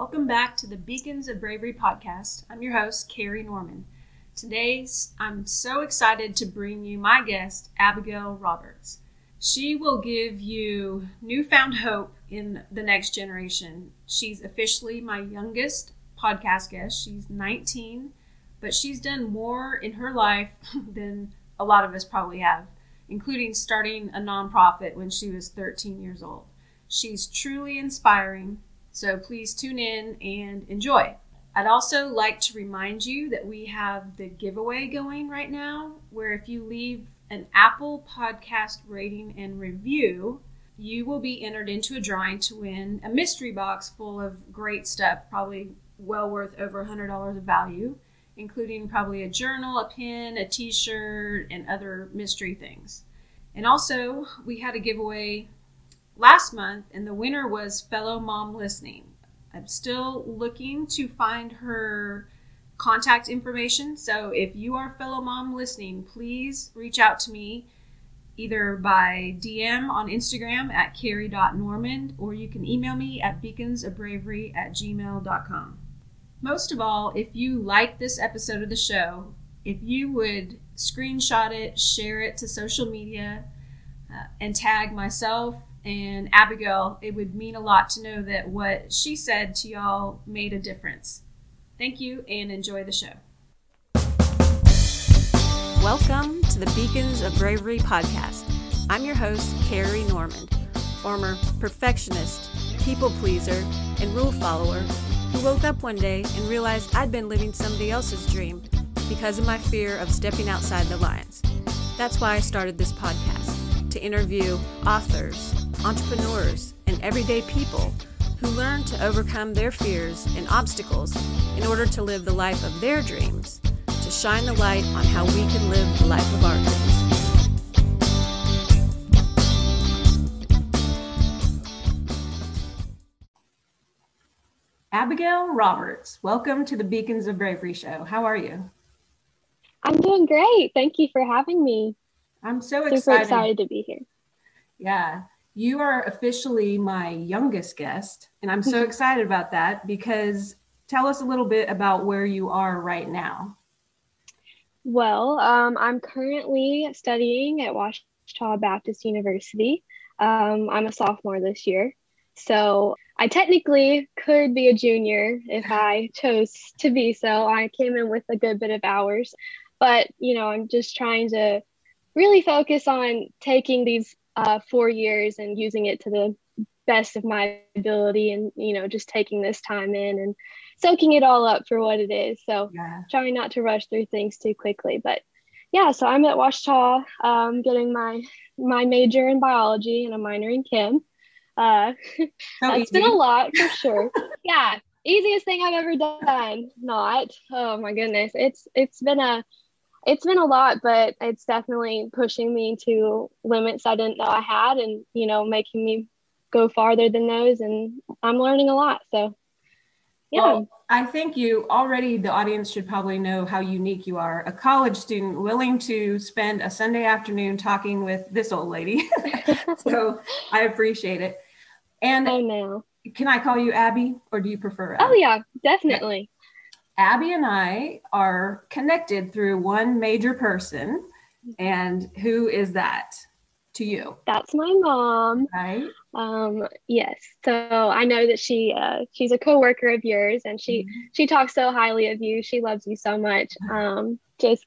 Welcome back to the Beacons of Bravery podcast. I'm your host, Carrie Norman. Today, I'm so excited to bring you my guest, Abigail Roberts. She will give you newfound hope in the next generation. She's officially my youngest podcast guest. She's 19, but she's done more in her life than a lot of us probably have, including starting a nonprofit when she was 13 years old. She's truly inspiring so please tune in and enjoy. I'd also like to remind you that we have the giveaway going right now, where if you leave an Apple podcast rating and review, you will be entered into a drawing to win a mystery box full of great stuff, probably well worth over $100 of value, including probably a journal, a pen, a t shirt, and other mystery things. And also, we had a giveaway last month, and the winner was Fellow Mom Listening. I'm still looking to find her contact information. So if you are Fellow Mom Listening, please reach out to me either by DM on Instagram at carrie.normand or you can email me at beaconsofbravery at gmail.com. Most of all, if you like this episode of the show, if you would screenshot it, share it to social media, uh, and tag myself and Abigail, it would mean a lot to know that what she said to y'all made a difference. Thank you and enjoy the show. Welcome to the Beacons of Bravery podcast. I'm your host, Carrie Norman, former perfectionist, people pleaser, and rule follower who woke up one day and realized I'd been living somebody else's dream because of my fear of stepping outside the lines. That's why I started this podcast to interview authors, entrepreneurs, and everyday people who learn to overcome their fears and obstacles in order to live the life of their dreams, to shine the light on how we can live the life of our dreams. Abigail Roberts, welcome to the Beacons of Bravery show. How are you? I'm doing great. Thank you for having me. I'm so excited. Super excited to be here. Yeah you are officially my youngest guest, and I'm so excited about that because tell us a little bit about where you are right now. Well, um, I'm currently studying at Ouachita Baptist University. Um, I'm a sophomore this year. So I technically could be a junior if I chose to be so. I came in with a good bit of hours, but you know, I'm just trying to really focus on taking these uh, four years and using it to the best of my ability and you know just taking this time in and soaking it all up for what it is. So yeah. trying not to rush through things too quickly. But yeah so i'm at ouachita um, getting my my major in biology and a minor in chem. Uh, so that's easy. been a lot for sure. Yeah easiest thing i've ever done. Not oh my goodness. It's it's been a it's been a lot, but it's definitely pushing me to limits I didn't know I had and, you know, making me go farther than those. And I'm learning a lot. So, yeah. Well, I think you already, the audience should probably know how unique you are. A college student willing to spend a Sunday afternoon talking with this old lady. so I appreciate it. And I know. Can I call you Abby or do you prefer? Oh, Abby? Oh, yeah, definitely. Abby and I are connected through one major person. And who is that to you? That's my mom. Right. Um, yes. So I know that she uh, she's a coworker of yours and she mm-hmm. she talks so highly of you. She loves you so much. Um, just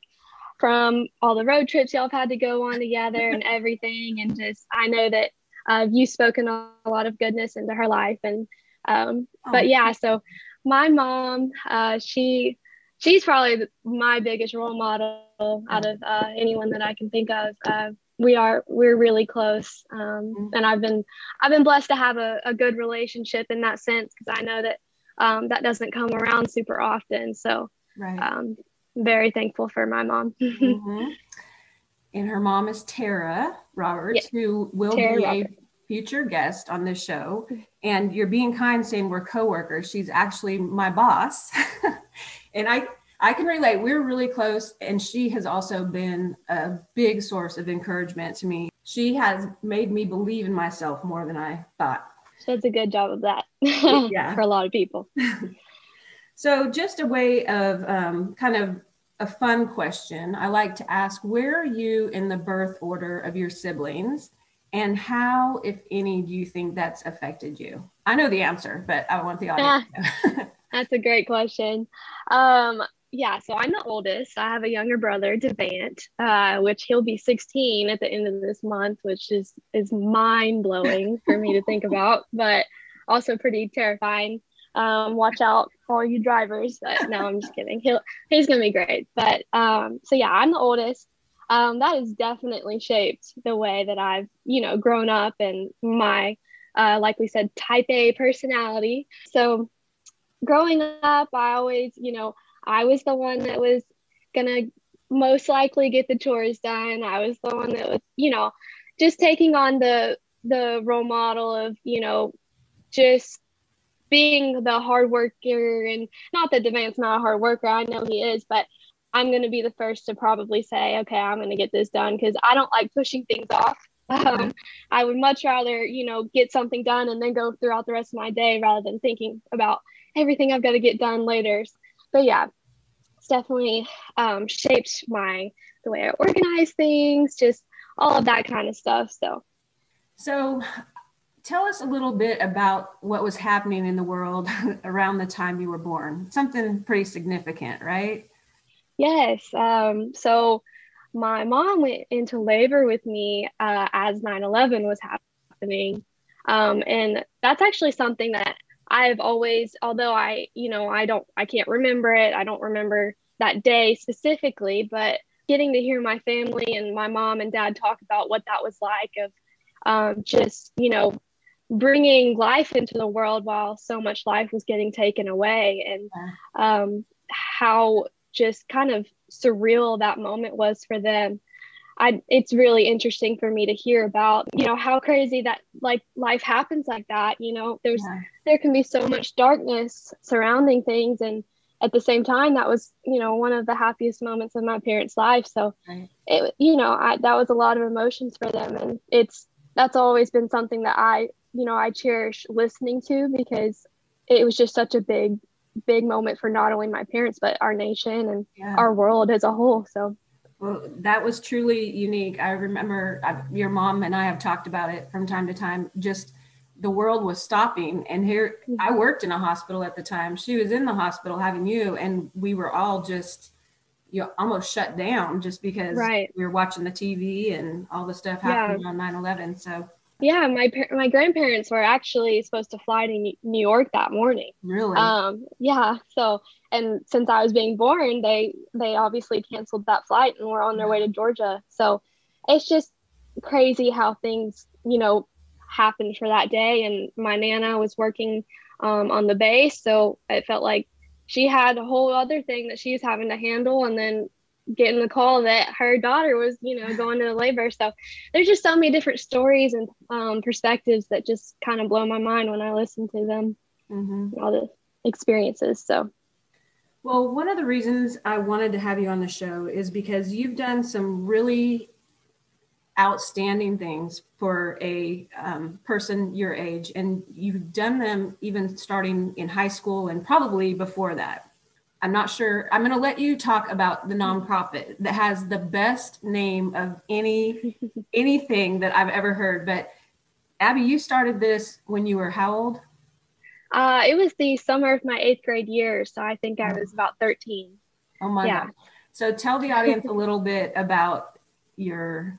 from all the road trips y'all have had to go on together and everything. And just I know that uh, you've spoken a lot of goodness into her life. And um, oh. but yeah, so my mom, uh, she she's probably my biggest role model out of uh, anyone that I can think of. Uh, we are we're really close, um, mm-hmm. and I've been I've been blessed to have a, a good relationship in that sense because I know that um, that doesn't come around super often. So, right. um, very thankful for my mom. mm-hmm. And her mom is Tara Roberts, yes. who will Tara be Roberts. a future guest on this show. And you're being kind saying we're coworkers. She's actually my boss. and I I can relate. We're really close and she has also been a big source of encouragement to me. She has made me believe in myself more than I thought. She does a good job of that yeah. for a lot of people. so, just a way of um, kind of a fun question, I like to ask where are you in the birth order of your siblings? And how, if any, do you think that's affected you? I know the answer, but I want the audience yeah, That's a great question. Um, yeah, so I'm the oldest. I have a younger brother, Devant, uh, which he'll be 16 at the end of this month, which is is mind blowing for me to think about, but also pretty terrifying. Um, watch out for all you drivers. But no, I'm just kidding. He'll he's gonna be great. But um, so yeah, I'm the oldest. Um, that has definitely shaped the way that I've you know grown up and my uh, like we said type A personality. So growing up, I always you know I was the one that was gonna most likely get the chores done. I was the one that was you know just taking on the the role model of you know just being the hard worker and not that Devant's not a hard worker, I know he is, but I'm going to be the first to probably say, okay, I'm going to get this done because I don't like pushing things off. Um, I would much rather, you know, get something done and then go throughout the rest of my day rather than thinking about everything I've got to get done later. But yeah, it's definitely um, shaped my the way I organize things, just all of that kind of stuff. So, so tell us a little bit about what was happening in the world around the time you were born. Something pretty significant, right? Yes. Um, so my mom went into labor with me uh, as 9 11 was happening. Um, and that's actually something that I've always, although I, you know, I don't, I can't remember it. I don't remember that day specifically, but getting to hear my family and my mom and dad talk about what that was like of um, just, you know, bringing life into the world while so much life was getting taken away and um, how just kind of surreal that moment was for them I, it's really interesting for me to hear about you know how crazy that like life happens like that you know there's yeah. there can be so much darkness surrounding things and at the same time that was you know one of the happiest moments of my parents life so right. it you know I, that was a lot of emotions for them and it's that's always been something that i you know I cherish listening to because it was just such a big big moment for not only my parents but our nation and yeah. our world as a whole so well that was truly unique i remember I, your mom and i have talked about it from time to time just the world was stopping and here mm-hmm. i worked in a hospital at the time she was in the hospital having you and we were all just you know, almost shut down just because right. we were watching the tv and all the stuff happening yeah. on 9-11 so yeah, my my grandparents were actually supposed to fly to New York that morning. Really? Um, yeah. So, and since I was being born, they they obviously canceled that flight and were on their way to Georgia. So, it's just crazy how things, you know, happened for that day. And my nana was working um, on the base, so it felt like she had a whole other thing that she was having to handle, and then getting the call that her daughter was, you know, going into labor. So there's just so many different stories and um, perspectives that just kind of blow my mind when I listen to them, mm-hmm. all the experiences. So. Well, one of the reasons I wanted to have you on the show is because you've done some really outstanding things for a um, person your age, and you've done them even starting in high school and probably before that. I'm not sure. I'm going to let you talk about the nonprofit that has the best name of any anything that I've ever heard. But Abby, you started this when you were how old? Uh, it was the summer of my eighth grade year, so I think I was about 13. Oh my yeah. god! So tell the audience a little bit about your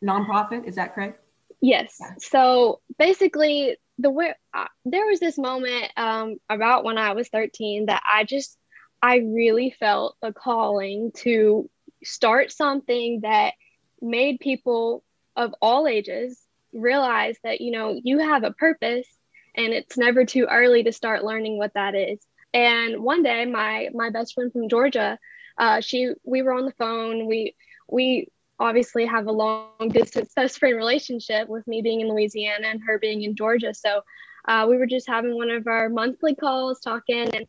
nonprofit. Is that correct? Yes. Yeah. So basically, the way uh, there was this moment um, about when I was 13 that I just I really felt a calling to start something that made people of all ages realize that, you know, you have a purpose and it's never too early to start learning what that is. And one day, my my best friend from Georgia, uh, she we were on the phone. We we obviously have a long distance best friend relationship with me being in Louisiana and her being in Georgia. So uh, we were just having one of our monthly calls talking, and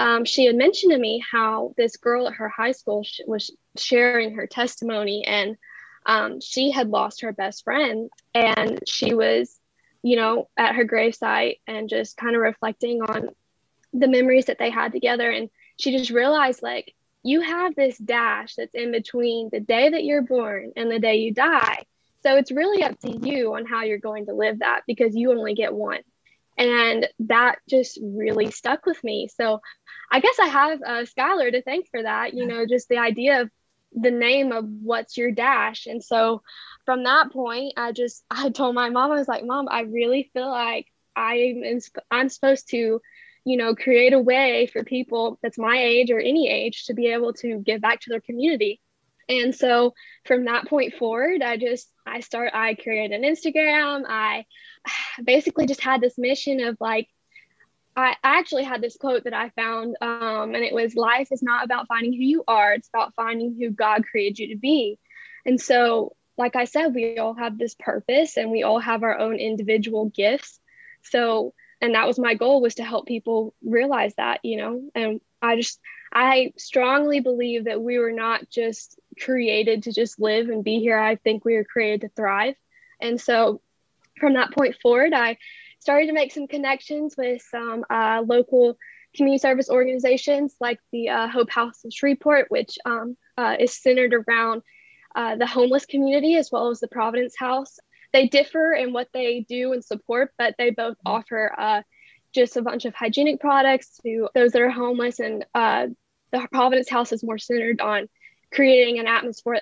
um, she had mentioned to me how this girl at her high school sh- was sharing her testimony and um, she had lost her best friend and she was you know, at her gravesite and just kind of reflecting on the memories that they had together. And she just realized, like, you have this dash that's in between the day that you're born and the day you die. So it's really up to you on how you're going to live that because you only get one. And that just really stuck with me. So I guess I have uh, Skylar to thank for that, you know, just the idea of the name of what's your dash. And so from that point, I just, I told my mom, I was like, Mom, I really feel like I'm, I'm supposed to you know create a way for people that's my age or any age to be able to give back to their community and so from that point forward i just i start i created an instagram i basically just had this mission of like I actually had this quote that I found, um, and it was Life is not about finding who you are, it's about finding who God created you to be. And so, like I said, we all have this purpose and we all have our own individual gifts. So, and that was my goal was to help people realize that you know and i just i strongly believe that we were not just created to just live and be here i think we were created to thrive and so from that point forward i started to make some connections with some uh, local community service organizations like the uh, hope house in shreveport which um, uh, is centered around uh, the homeless community as well as the providence house they differ in what they do and support, but they both mm-hmm. offer uh, just a bunch of hygienic products to those that are homeless. And uh, the Providence House is more centered on creating an atmosphere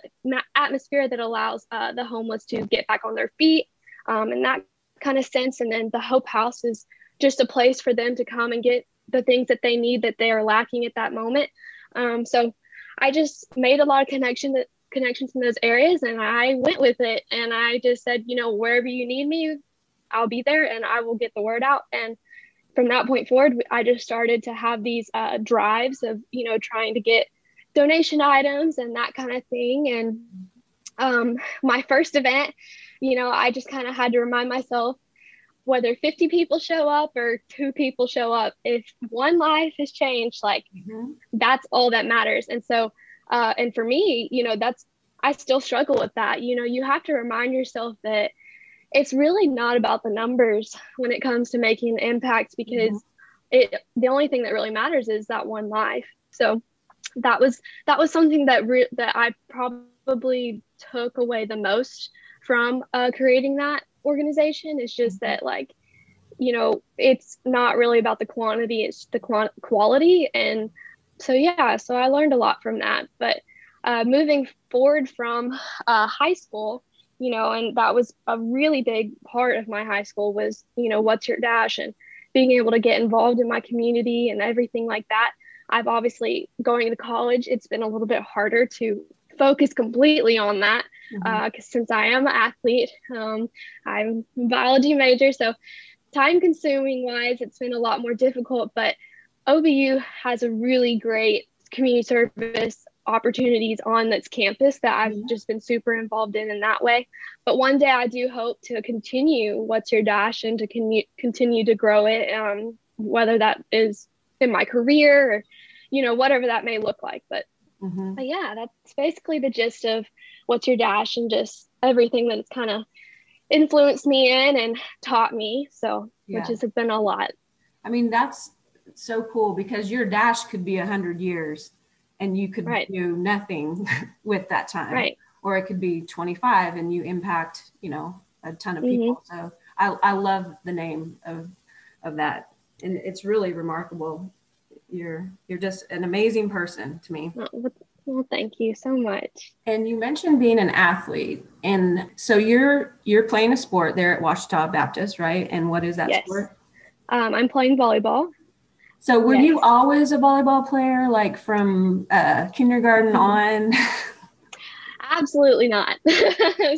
atmosphere that allows uh, the homeless to get back on their feet um, in that kind of sense. And then the Hope House is just a place for them to come and get the things that they need that they are lacking at that moment. Um, so I just made a lot of connection connections in those areas and I went with it and I just said, you know, wherever you need me, I'll be there and I will get the word out. And from that point forward, I just started to have these uh, drives of, you know, trying to get donation items and that kind of thing. And um, my first event, you know, I just kind of had to remind myself whether 50 people show up or two people show up, if one life has changed, like mm-hmm. that's all that matters. And so uh, and for me, you know, that's, I still struggle with that. You know, you have to remind yourself that it's really not about the numbers when it comes to making an impact because mm-hmm. it, the only thing that really matters is that one life. So that was, that was something that, re- that I probably took away the most from uh, creating that organization is just mm-hmm. that like, you know, it's not really about the quantity, it's the quant- quality. And so yeah, so I learned a lot from that. But uh, moving forward from uh, high school, you know, and that was a really big part of my high school was, you know, what's your dash and being able to get involved in my community and everything like that. I've obviously going to college, it's been a little bit harder to focus completely on that because mm-hmm. uh, since I am an athlete, um, I'm biology major, so time consuming wise, it's been a lot more difficult. But OBU has a really great community service opportunities on its campus that I've mm-hmm. just been super involved in in that way. But one day I do hope to continue What's Your Dash and to con- continue to grow it, um, whether that is in my career or, you know, whatever that may look like. But, mm-hmm. but yeah, that's basically the gist of What's Your Dash and just everything that it's kind of influenced me in and taught me. So, yeah. which has been a lot. I mean, that's so cool because your dash could be a hundred years and you could right. do nothing with that time. Right. Or it could be 25 and you impact, you know, a ton of people. Mm-hmm. So I, I love the name of, of that. And it's really remarkable. You're, you're just an amazing person to me. Well, thank you so much. And you mentioned being an athlete, and so you're you're playing a sport there at Ouachita Baptist, right? And what is that yes. sport? Um, I'm playing volleyball. So were yes. you always a volleyball player, like from uh, kindergarten on? Absolutely not.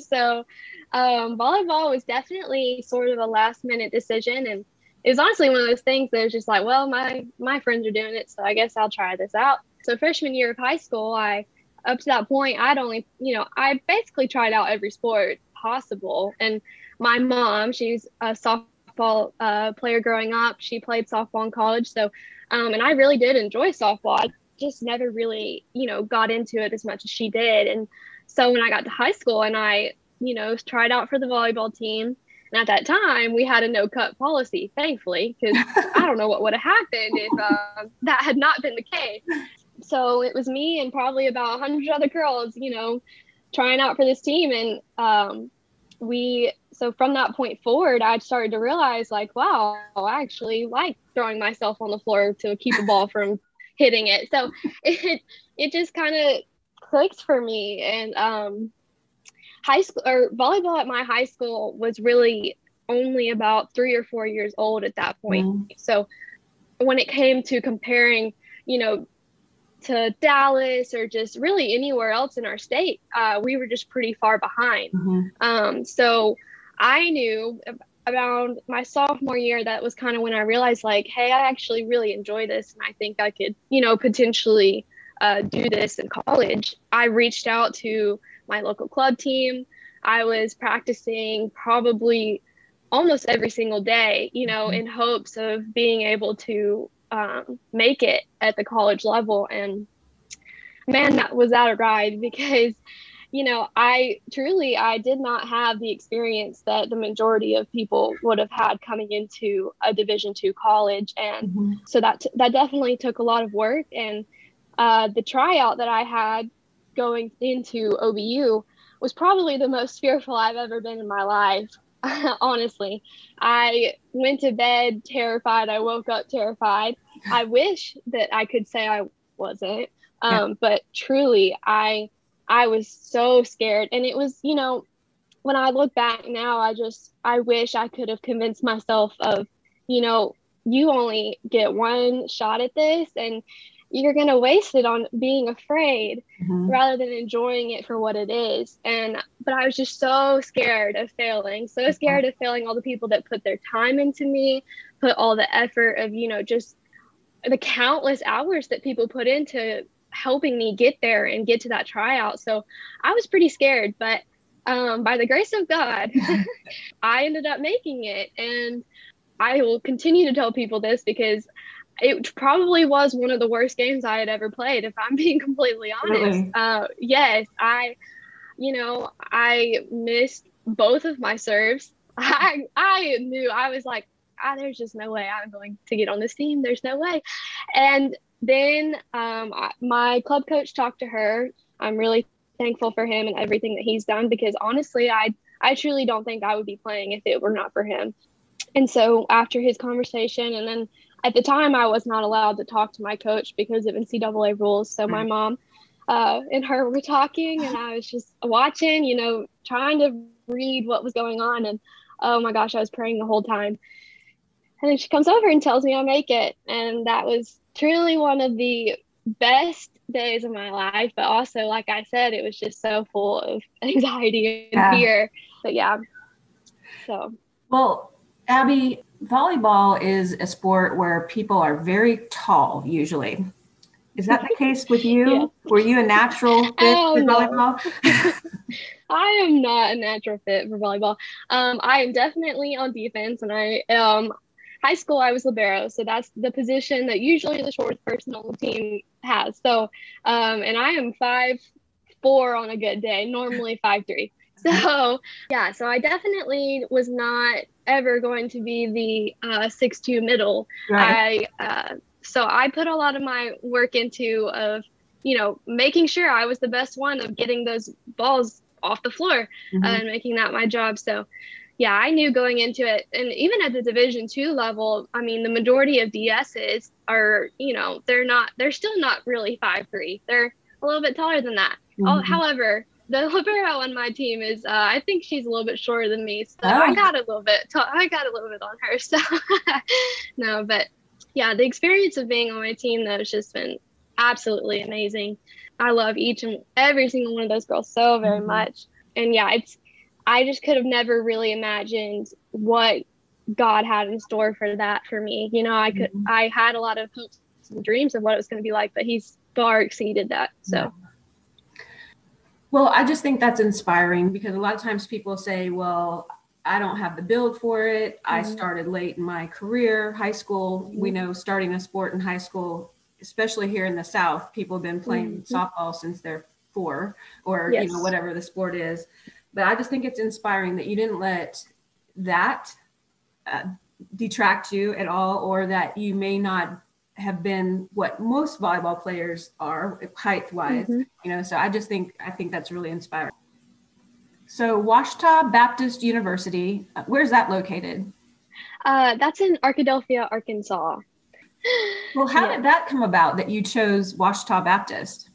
so um, volleyball was definitely sort of a last minute decision, and it was honestly one of those things that was just like, well, my my friends are doing it, so I guess I'll try this out. So freshman year of high school, I up to that point, I'd only, you know, I basically tried out every sport possible, and my mom, she's a softball uh, player growing up. She played softball in college. So, um, and I really did enjoy softball. I just never really, you know, got into it as much as she did. And so when I got to high school and I, you know, tried out for the volleyball team, And at that time, we had a no cut policy, thankfully, because I don't know what would have happened if uh, that had not been the case. So it was me and probably about 100 other girls, you know, trying out for this team. And um, we, so from that point forward, I started to realize, like, wow, I actually like throwing myself on the floor to keep a ball from hitting it. So it, it just kind of clicked for me. And um, high school or volleyball at my high school was really only about three or four years old at that point. Mm-hmm. So when it came to comparing, you know, to Dallas or just really anywhere else in our state, uh, we were just pretty far behind. Mm-hmm. Um, so I knew around my sophomore year that was kind of when I realized, like, hey, I actually really enjoy this, and I think I could, you know, potentially uh, do this in college. I reached out to my local club team. I was practicing probably almost every single day, you know, mm-hmm. in hopes of being able to um, make it at the college level. And man, that was that a ride because, you know, I truly I did not have the experience that the majority of people would have had coming into a Division two college, and mm-hmm. so that that definitely took a lot of work. And uh, the tryout that I had going into OBU was probably the most fearful I've ever been in my life. honestly. I went to bed terrified. I woke up terrified. I wish that I could say I wasn't. Um, yeah. but truly I I was so scared and it was, you know, when I look back now, I just I wish I could have convinced myself of, you know, you only get one shot at this and you're going to waste it on being afraid mm-hmm. rather than enjoying it for what it is. And, but I was just so scared of failing, so mm-hmm. scared of failing all the people that put their time into me, put all the effort of, you know, just the countless hours that people put into helping me get there and get to that tryout. So I was pretty scared, but um, by the grace of God, I ended up making it. And I will continue to tell people this because it probably was one of the worst games I had ever played, if I'm being completely honest. Really? Uh, yes, I, you know, I missed both of my serves. I I knew I was like, ah, there's just no way I'm going to get on this team. There's no way. And then um, I, my club coach talked to her. I'm really thankful for him and everything that he's done because honestly, I I truly don't think I would be playing if it were not for him. And so after his conversation and then at the time I was not allowed to talk to my coach because of NCAA rules. So my mom uh, and her were talking, and I was just watching, you know, trying to read what was going on. And oh my gosh, I was praying the whole time. And then she comes over and tells me I make it, and that was truly one of the best days of my life. But also, like I said, it was just so full of anxiety and yeah. fear. But yeah, so well, Abby, volleyball is a sport where people are very tall usually. Is that the case with you? Yeah. Were you a natural fit oh, for volleyball? I am not a natural fit for volleyball. Um, I am definitely on defense, and I um, high school I was libero, so that's the position that usually the shortest person on the team has. So, um, and I am five four on a good day, normally five three. So yeah, so I definitely was not ever going to be the uh, six two middle. Right. I uh, so I put a lot of my work into of you know making sure I was the best one of getting those balls off the floor mm-hmm. and making that my job. So yeah, I knew going into it, and even at the Division two level, I mean, the majority of DSs are, you know, they're not, they're still not really five three. They're a little bit taller than that. Mm-hmm. Oh, however, the libero on my team is uh, I think she's a little bit shorter than me, so oh. I got a little bit. T- I got a little bit on her. So no, but yeah, the experience of being on my team though has just been absolutely amazing. I love each and every single one of those girls so very mm-hmm. much, and yeah, it's I just could have never really imagined what God had in store for that for me. You know, I could mm-hmm. I had a lot of hopes and dreams of what it was going to be like, but He's far exceeded that. So. Yeah well, I just think that's inspiring because a lot of times people say, well, I don't have the build for it. Mm-hmm. I started late in my career, high school. Mm-hmm. We know starting a sport in high school, especially here in the South, people have been playing mm-hmm. softball since they're four or, yes. you know, whatever the sport is. But I just think it's inspiring that you didn't let that uh, detract you at all, or that you may not have been what most volleyball players are height wise? Mm-hmm. You know, so I just think I think that's really inspiring. So Ouachita Baptist University, uh, where's that located? Uh, that's in Arkadelphia, Arkansas. Well, how yeah. did that come about that you chose Ouachita Baptist?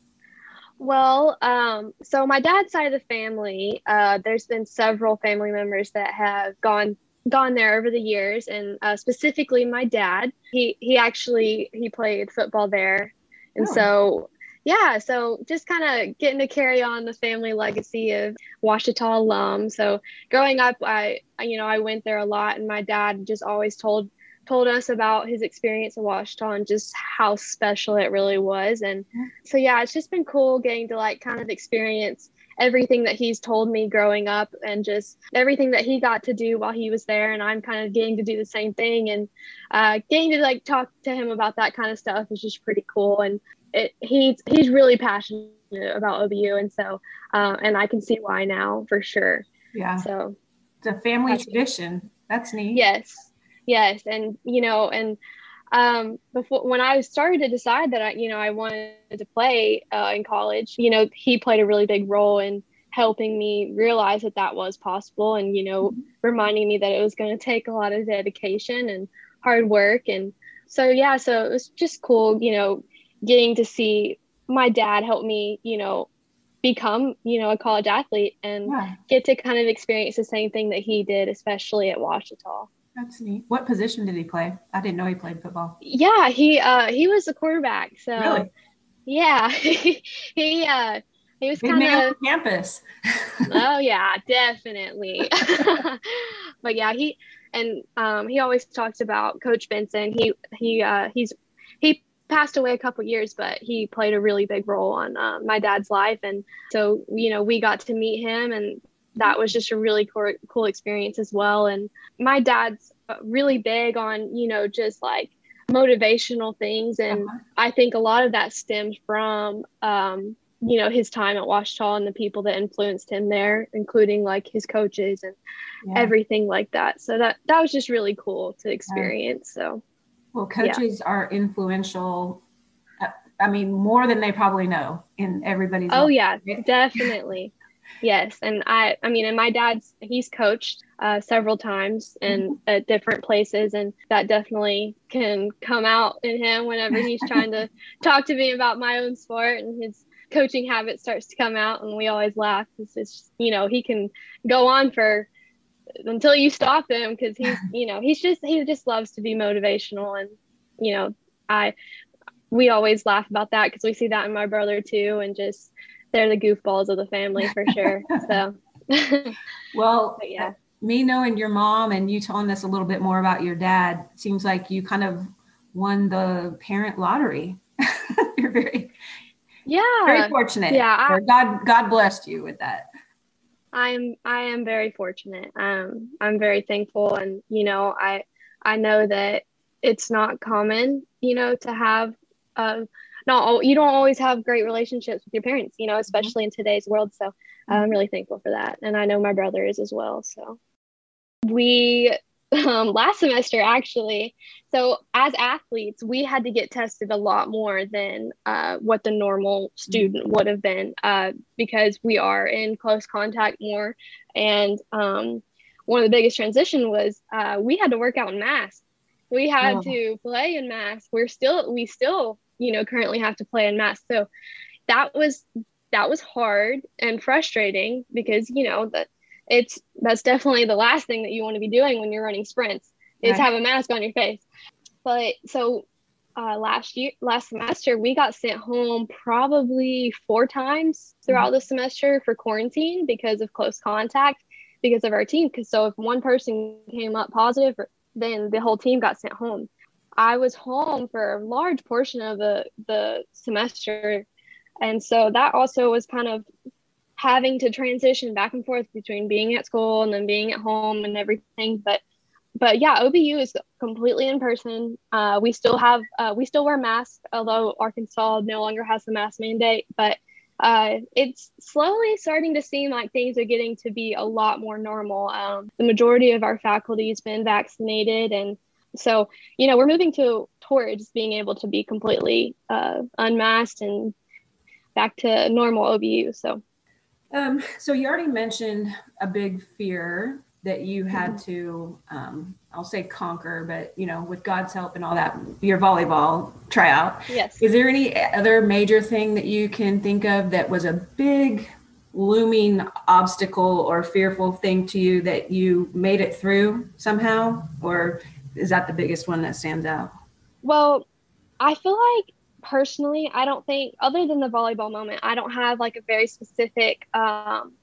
Well, um, so my dad's side of the family, uh, there's been several family members that have gone gone there over the years, and uh, specifically my dad. He he actually he played football there, and oh. so yeah, so just kind of getting to carry on the family legacy of Ouachita alum. So growing up, I you know I went there a lot, and my dad just always told told us about his experience in Ouachita and just how special it really was. And so, yeah, it's just been cool getting to like kind of experience everything that he's told me growing up and just everything that he got to do while he was there. And I'm kind of getting to do the same thing and uh, getting to like talk to him about that kind of stuff is just pretty cool. And it, he's, he's really passionate about OBU. And so, uh, and I can see why now for sure. Yeah. So it's a family tradition. That's neat. Yes yes and you know and um, before when I started to decide that I, you know, I wanted to play uh, in college, you know, he played a really big role in helping me realize that that was possible, and you know, reminding me that it was going to take a lot of dedication and hard work, and so yeah, so it was just cool, you know, getting to see my dad help me, you know, become, you know, a college athlete and yeah. get to kind of experience the same thing that he did, especially at Ouachita. That's neat. What position did he play? I didn't know he played football. Yeah, he uh he was a quarterback. So really? yeah, he uh he was kind of campus. oh yeah, definitely. but yeah, he and um he always talks about Coach Benson. He he uh he's he passed away a couple years, but he played a really big role on uh, my dad's life, and so you know we got to meet him and that was just a really cool, cool experience as well. And my dad's uh, really big on, you know, just like motivational things. And uh-huh. I think a lot of that stems from, um, you know, his time at Ouachita and the people that influenced him there, including like his coaches and yeah. everything like that. So that, that was just really cool to experience. So, well, coaches yeah. are influential uh, I mean, more than they probably know in everybody's. Oh life. yeah, definitely. Yes, and I I mean and my dad's he's coached uh, several times and mm-hmm. at different places and that definitely can come out in him whenever he's trying to talk to me about my own sport and his coaching habit starts to come out and we always laugh it's just you know he can go on for until you stop him because he's you know he's just he just loves to be motivational and you know I we always laugh about that because we see that in my brother too and just they're the goofballs of the family for sure. so, well, yeah. Me knowing your mom and you telling us a little bit more about your dad seems like you kind of won the parent lottery. You're very, yeah, very fortunate. Yeah, I, God, God blessed you with that. I'm, I am very fortunate. Um, I'm very thankful, and you know, I, I know that it's not common, you know, to have um, not you don't always have great relationships with your parents, you know, especially in today's world. So I'm really thankful for that, and I know my brother is as well. So we um, last semester actually. So as athletes, we had to get tested a lot more than uh, what the normal student would have been uh, because we are in close contact more. And um, one of the biggest transition was uh, we had to work out in masks. We had oh. to play in masks. We're still we still you know currently have to play in mass so that was that was hard and frustrating because you know that it's that's definitely the last thing that you want to be doing when you're running sprints is right. have a mask on your face but so uh, last year last semester we got sent home probably four times throughout mm-hmm. the semester for quarantine because of close contact because of our team because so if one person came up positive then the whole team got sent home I was home for a large portion of the the semester, and so that also was kind of having to transition back and forth between being at school and then being at home and everything. But but yeah, OBU is completely in person. Uh, we still have uh, we still wear masks, although Arkansas no longer has the mask mandate. But uh, it's slowly starting to seem like things are getting to be a lot more normal. Um, the majority of our faculty has been vaccinated, and so you know we're moving to towards being able to be completely uh, unmasked and back to normal OBU. So, um, so you already mentioned a big fear that you had mm-hmm. to um, i'll say conquer but you know with god's help and all that your volleyball tryout yes is there any other major thing that you can think of that was a big looming obstacle or fearful thing to you that you made it through somehow or is that the biggest one that stands out well i feel like personally i don't think other than the volleyball moment i don't have like a very specific um,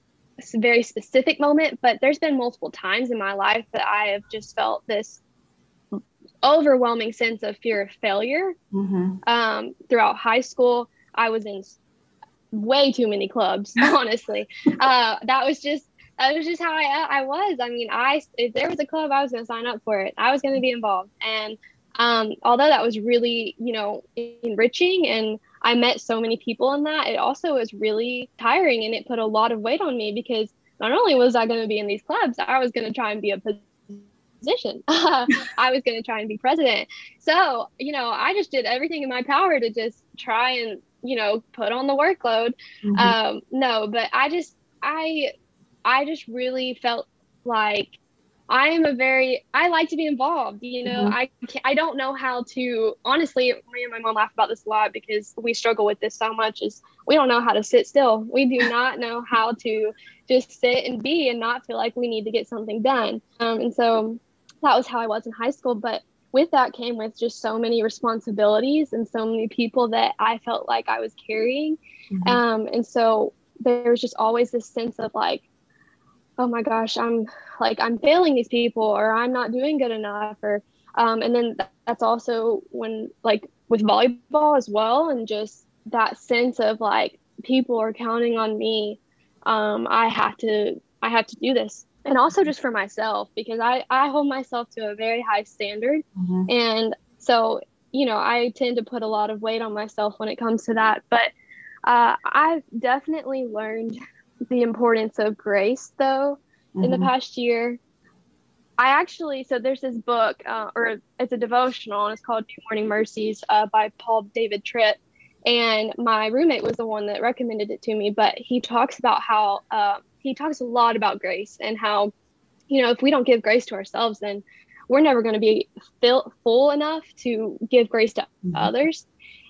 very specific moment, but there's been multiple times in my life that I have just felt this overwhelming sense of fear of failure. Mm-hmm. Um, throughout high school, I was in way too many clubs, honestly. uh, that was just that was just how I I was. I mean, I if there was a club, I was going to sign up for it. I was going to be involved, and um, although that was really you know enriching and I met so many people in that. It also was really tiring and it put a lot of weight on me because not only was I going to be in these clubs, I was going to try and be a position. I was going to try and be president. So, you know, I just did everything in my power to just try and, you know, put on the workload. Mm-hmm. Um, no, but I just, I, I just really felt like I am a very I like to be involved. You know, mm-hmm. I I don't know how to honestly. Me and my mom laugh about this a lot because we struggle with this so much. Is we don't know how to sit still. We do not know how to just sit and be and not feel like we need to get something done. Um, and so that was how I was in high school. But with that came with just so many responsibilities and so many people that I felt like I was carrying. Mm-hmm. Um, and so there was just always this sense of like oh my gosh, I'm like I'm failing these people or I'm not doing good enough or um, and then that's also when like with volleyball as well and just that sense of like people are counting on me um, i have to i have to do this. And also just for myself because i i hold myself to a very high standard. Mm-hmm. and so you know i tend to put a lot of weight on myself when it comes to that. But uh, i've definitely learned the importance of grace though mm-hmm. in the mm-hmm. past year i actually so there's this book uh, or it's a devotional and it's called new morning mercies uh, by paul david tripp and my roommate was the one that recommended it to me but he talks about how uh, he talks a lot about grace and how you know if we don't give grace to ourselves then we're never going to be fill, full enough to give grace to mm-hmm. others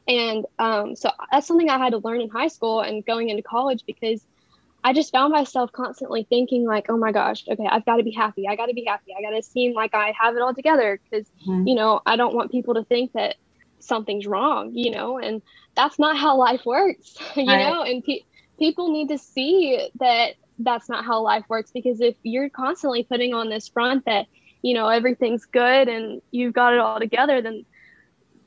and um, so that's something i had to learn in high school and going into college because I just found myself constantly thinking like, oh my gosh, okay, I've got to be happy. I got to be happy. I got to seem like I have it all together because, mm-hmm. you know, I don't want people to think that something's wrong, you know, and that's not how life works, you right. know, and pe- people need to see that that's not how life works because if you're constantly putting on this front that, you know, everything's good and you've got it all together, then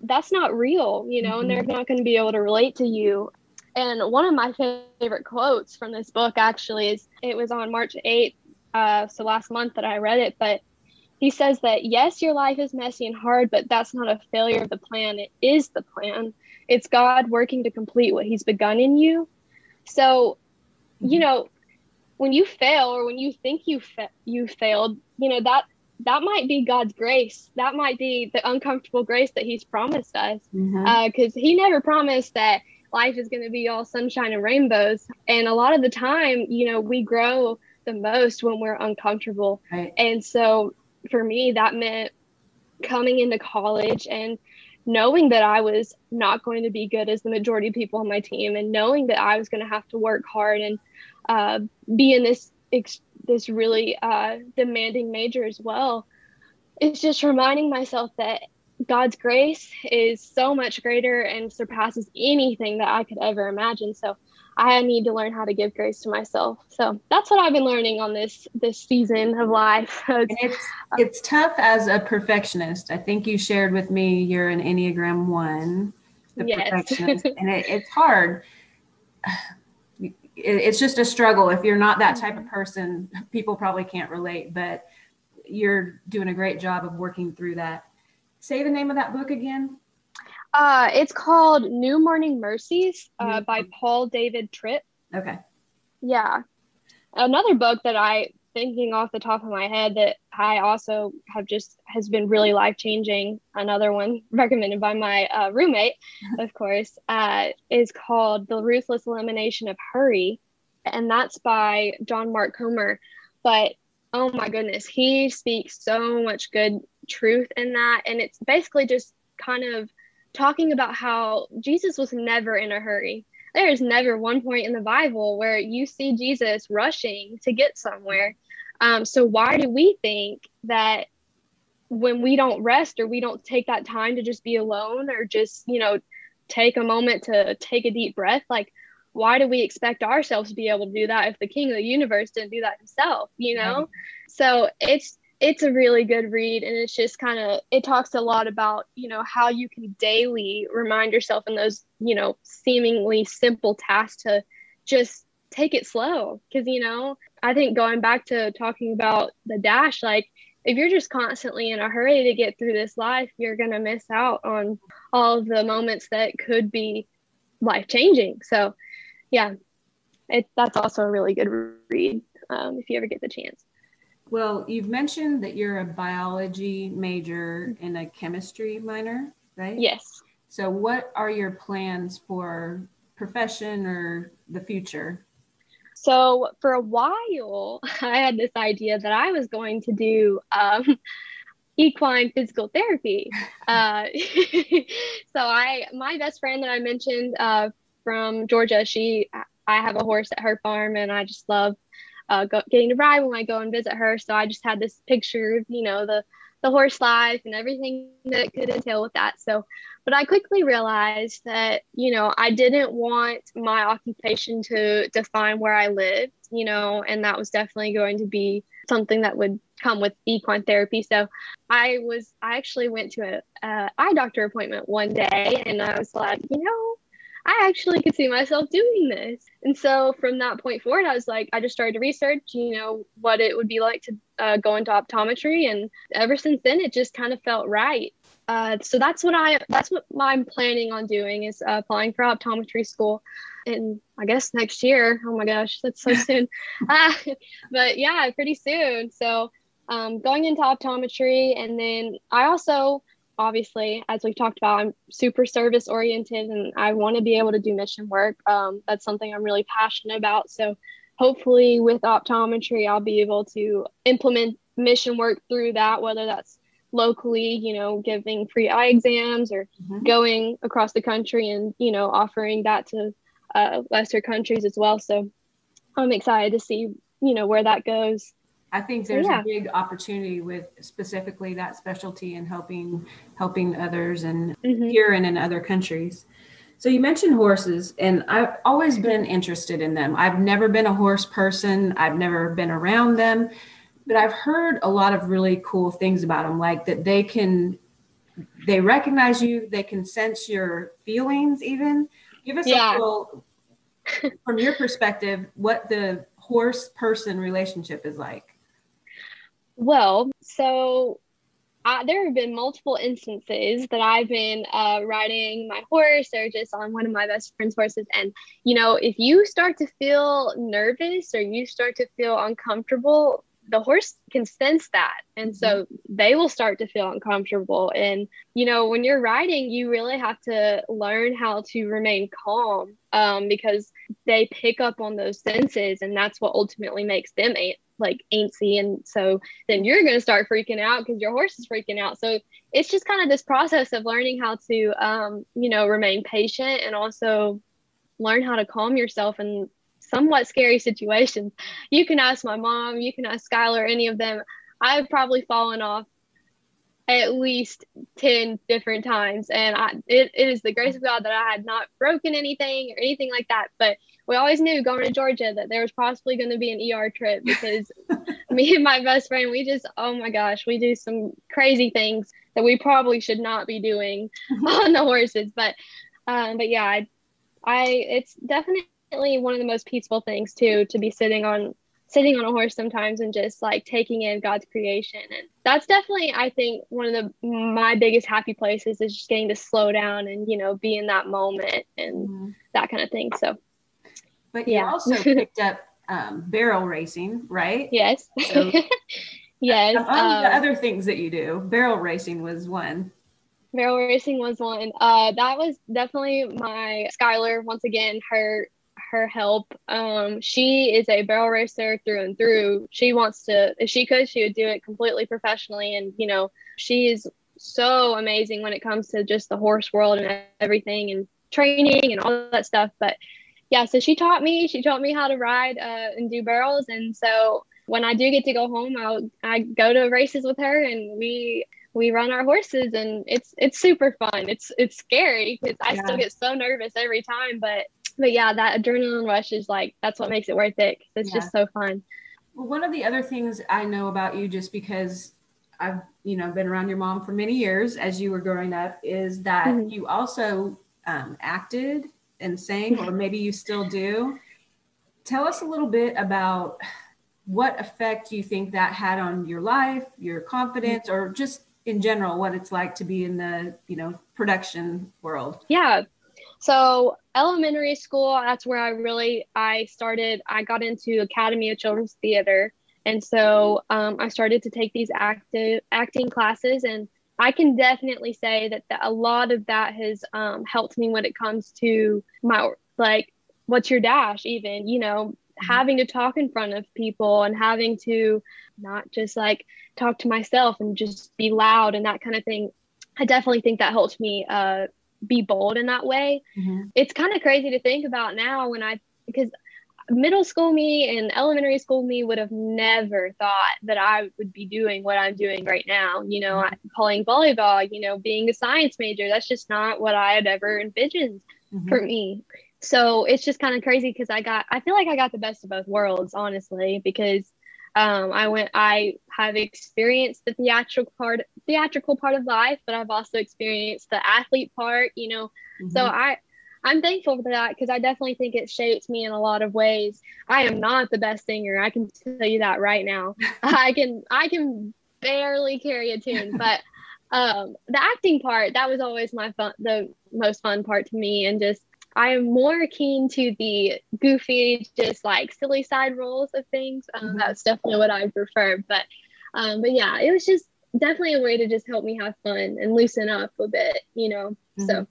that's not real, you know, mm-hmm. and they're not going to be able to relate to you and one of my favorite quotes from this book actually is it was on March 8th, uh, so last month that I read it, but he says that yes, your life is messy and hard, but that's not a failure of the plan. It is the plan. It's God working to complete what He's begun in you. So, you know, when you fail or when you think you fa- you failed, you know that that might be God's grace. That might be the uncomfortable grace that He's promised us, because mm-hmm. uh, He never promised that life is going to be all sunshine and rainbows. And a lot of the time, you know, we grow the most when we're uncomfortable. Right. And so for me, that meant coming into college and knowing that I was not going to be good as the majority of people on my team and knowing that I was going to have to work hard and uh, be in this this really uh, demanding major as well. It's just reminding myself that God's grace is so much greater and surpasses anything that I could ever imagine. So I need to learn how to give grace to myself. So that's what I've been learning on this this season of life. it's it's, tough as a perfectionist. I think you shared with me you're an Enneagram one, the yes. perfectionist, and it, it's hard. It's just a struggle. If you're not that type of mm-hmm. person, people probably can't relate. But you're doing a great job of working through that say the name of that book again? Uh, it's called New Morning Mercies uh, by Paul David Tripp. Okay. Yeah. Another book that I thinking off the top of my head that I also have just has been really life changing. Another one recommended by my uh, roommate, of course, uh, is called The Ruthless Elimination of Hurry, and that's by John Mark Comer. But oh my goodness, he speaks so much good truth in that, and it's basically just kind of talking about how Jesus was never in a hurry there is never one point in the Bible where you see Jesus rushing to get somewhere. Um, so why do we think that when we don't rest or we don't take that time to just be alone or just you know take a moment to take a deep breath, like why do we expect ourselves to be able to do that if the King of the universe didn't do that himself? You know, right. so it's it's a really good read and it's just kind of it talks a lot about you know how you can daily remind yourself in those you know seemingly simple tasks to just take it slow because you know i think going back to talking about the dash like if you're just constantly in a hurry to get through this life you're going to miss out on all of the moments that could be life changing so yeah it that's also a really good read um, if you ever get the chance well, you've mentioned that you're a biology major and a chemistry minor, right? Yes. So, what are your plans for profession or the future? So, for a while, I had this idea that I was going to do um, equine physical therapy. Uh, so, I my best friend that I mentioned uh, from Georgia, she I have a horse at her farm, and I just love uh, go, getting to ride when I go and visit her. So I just had this picture of, you know, the, the horse life and everything that could entail with that. So, but I quickly realized that, you know, I didn't want my occupation to define where I lived, you know, and that was definitely going to be something that would come with equine therapy. So I was, I actually went to a, eye doctor appointment one day and I was like, you know, I actually could see myself doing this. And so from that point forward, I was like, I just started to research, you know, what it would be like to uh, go into optometry. And ever since then, it just kind of felt right. Uh, so that's what I, that's what I'm planning on doing is uh, applying for optometry school. And I guess next year, oh my gosh, that's so soon. Uh, but yeah, pretty soon. So um, going into optometry. And then I also, obviously, as we've talked about, I'm super service oriented and I want to be able to do mission work. Um, that's something I'm really passionate about. So, hopefully, with optometry, I'll be able to implement mission work through that, whether that's locally, you know, giving free eye exams or mm-hmm. going across the country and, you know, offering that to uh, lesser countries as well. So, I'm excited to see, you know, where that goes. I think there's yeah. a big opportunity with specifically that specialty and helping helping others and mm-hmm. here and in other countries. So you mentioned horses, and I've always been interested in them. I've never been a horse person. I've never been around them, but I've heard a lot of really cool things about them, like that they can they recognize you, they can sense your feelings. Even give us yeah. a little from your perspective what the horse person relationship is like. Well, so uh, there have been multiple instances that I've been uh, riding my horse or just on one of my best friend's horses. And, you know, if you start to feel nervous or you start to feel uncomfortable, the horse can sense that. And so mm-hmm. they will start to feel uncomfortable. And, you know, when you're riding, you really have to learn how to remain calm um, because they pick up on those senses. And that's what ultimately makes them like antsy and so then you're going to start freaking out because your horse is freaking out. So it's just kind of this process of learning how to um, you know remain patient and also learn how to calm yourself in somewhat scary situations. You can ask my mom you can ask skylar any of them. I've probably fallen off at least 10 different times. And I, it, it is the grace of god that i had not broken anything or anything like that. But we always knew going to Georgia that there was possibly going to be an ER trip because me and my best friend, we just, oh my gosh, we do some crazy things that we probably should not be doing on the horses. But, um, but yeah, I, I, it's definitely one of the most peaceful things too, to be sitting on sitting on a horse sometimes and just like taking in God's creation. And that's definitely, I think, one of the my biggest happy places is just getting to slow down and, you know, be in that moment and mm-hmm. that kind of thing. So, but yeah. you also picked up um, barrel racing, right? Yes. So, yes. Among um, the other things that you do, barrel racing was one. Barrel racing was one. Uh, that was definitely my Skylar. Once again, her her help. Um, she is a barrel racer through and through. She wants to, if she could, she would do it completely professionally. And, you know, she is so amazing when it comes to just the horse world and everything and training and all that stuff. But yeah, so she taught me, she taught me how to ride uh, and do barrels. And so when I do get to go home, I'll, I go to races with her and we, we run our horses and it's it's super fun. It's it's scary because I yeah. still get so nervous every time, but but yeah, that adrenaline rush is like that's what makes it worth it. It's yeah. just so fun. Well, one of the other things I know about you, just because I've you know been around your mom for many years as you were growing up, is that mm-hmm. you also um, acted and sang, or maybe you still do. Tell us a little bit about what effect you think that had on your life, your confidence, or just in general what it's like to be in the you know production world. Yeah, so elementary school, that's where I really I started. I got into Academy of Children's Theater, and so um, I started to take these active acting classes, and I can definitely say that the, a lot of that has um, helped me when it comes to my like what's your dash even you know mm-hmm. having to talk in front of people and having to not just like talk to myself and just be loud and that kind of thing i definitely think that helped me uh, be bold in that way. Mm-hmm. It's kind of crazy to think about now when I because middle school me and elementary school me would have never thought that I would be doing what I'm doing right now. You know, mm-hmm. playing volleyball, you know, being a science major. That's just not what I had ever envisioned mm-hmm. for me. So it's just kind of crazy because I got, I feel like I got the best of both worlds, honestly, because um, I went. I have experienced the theatrical part, theatrical part of life, but I've also experienced the athlete part. You know, mm-hmm. so I, I'm thankful for that because I definitely think it shaped me in a lot of ways. I am not the best singer. I can tell you that right now. I can. I can barely carry a tune, but um, the acting part that was always my fun, the most fun part to me, and just I am more keen to the goofy, just like silly side roles of things. Um, mm-hmm. That's definitely what I prefer. But, um, but yeah, it was just definitely a way to just help me have fun and loosen up a bit, you know. Mm-hmm. So,